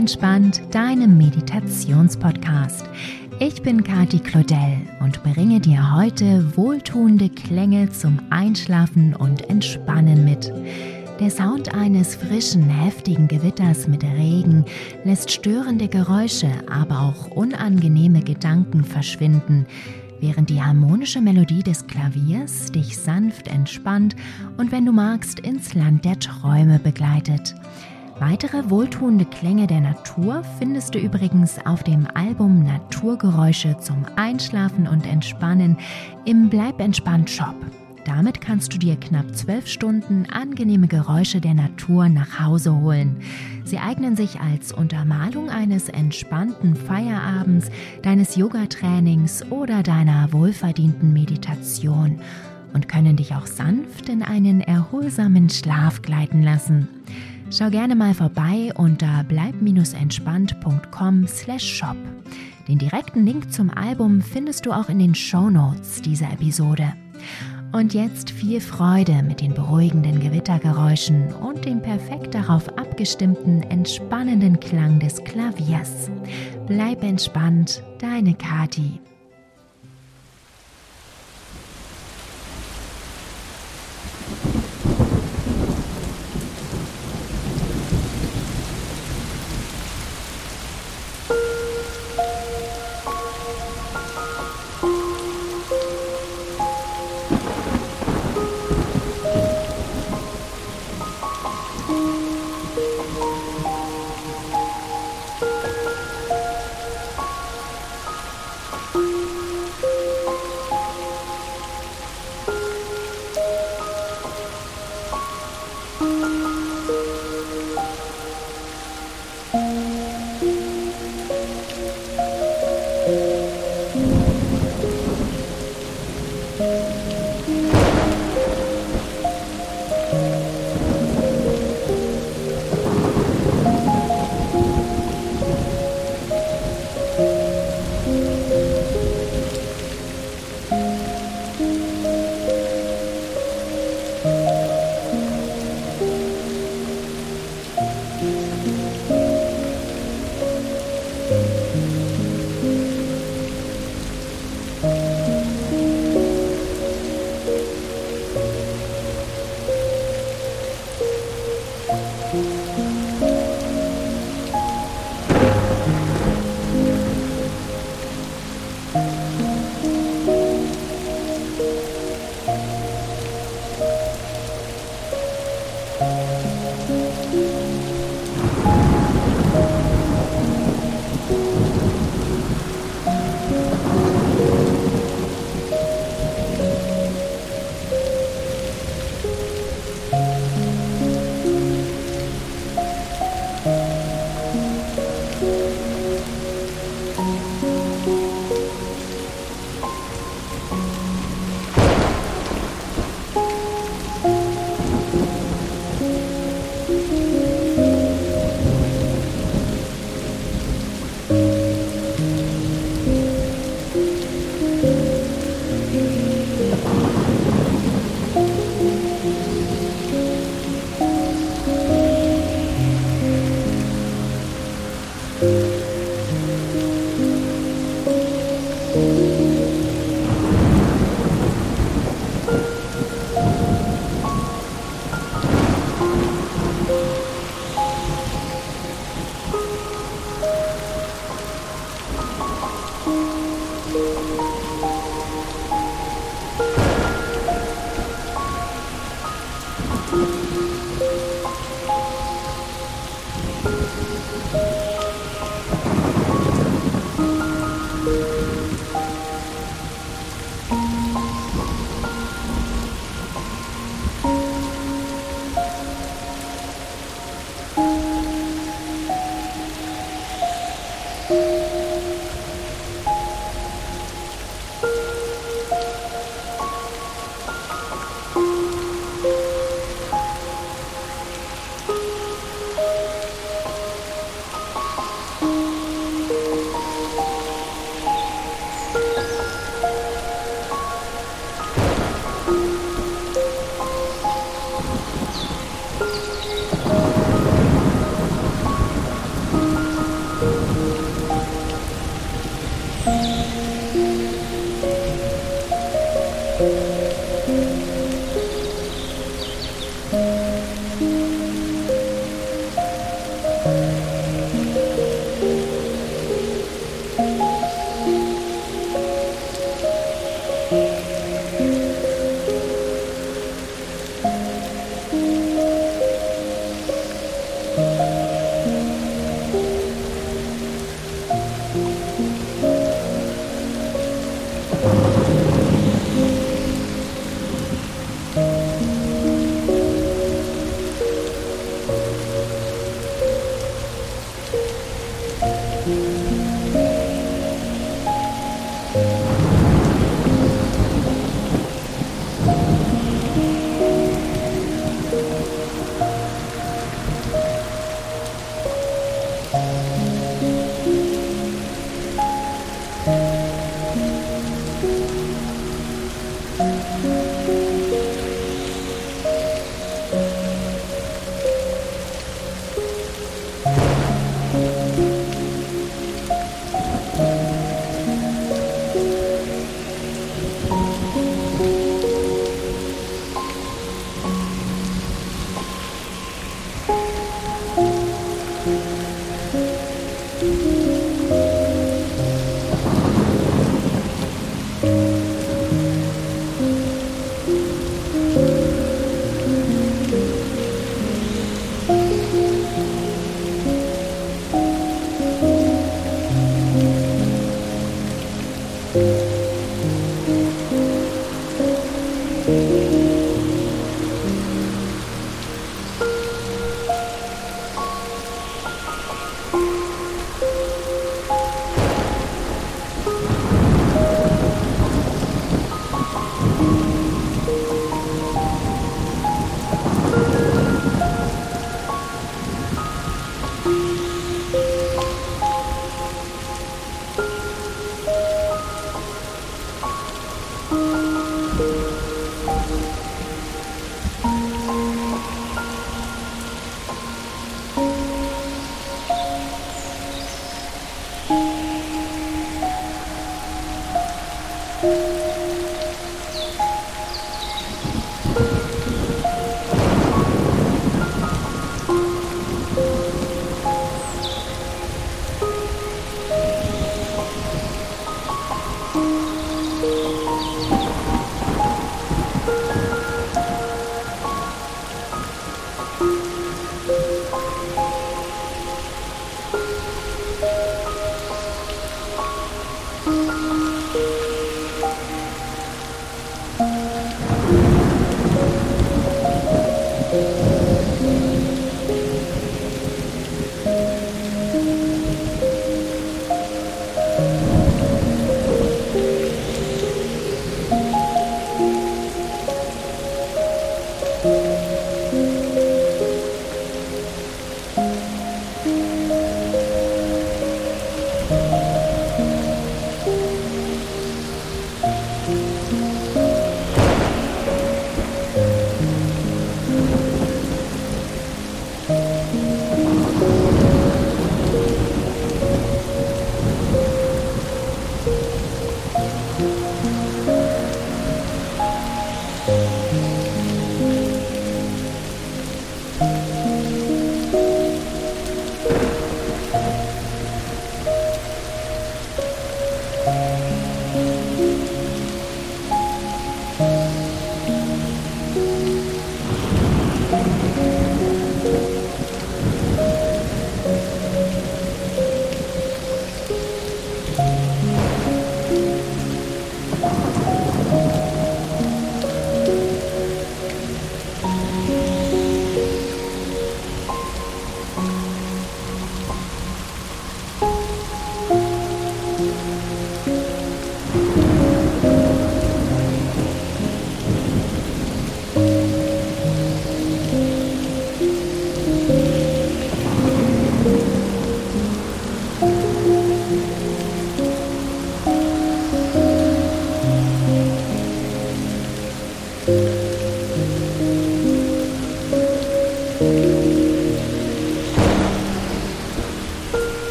entspannt, deinem Meditationspodcast. Ich bin Kati Claudel und bringe dir heute wohltuende Klänge zum Einschlafen und Entspannen mit. Der Sound eines frischen, heftigen Gewitters mit Regen lässt störende Geräusche, aber auch unangenehme Gedanken verschwinden, während die harmonische Melodie des Klaviers dich sanft entspannt und wenn du magst ins Land der Träume begleitet. Weitere wohltuende Klänge der Natur findest du übrigens auf dem Album Naturgeräusche zum Einschlafen und Entspannen im Bleib entspannt Shop. Damit kannst du dir knapp zwölf Stunden angenehme Geräusche der Natur nach Hause holen. Sie eignen sich als Untermalung eines entspannten Feierabends, deines Yoga-Trainings oder deiner wohlverdienten Meditation und können dich auch sanft in einen erholsamen Schlaf gleiten lassen. Schau gerne mal vorbei unter bleib-entspannt.com/shop. Den direkten Link zum Album findest du auch in den Show Notes dieser Episode. Und jetzt viel Freude mit den beruhigenden Gewittergeräuschen und dem perfekt darauf abgestimmten, entspannenden Klang des Klaviers. Bleib entspannt, deine Kati.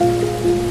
Música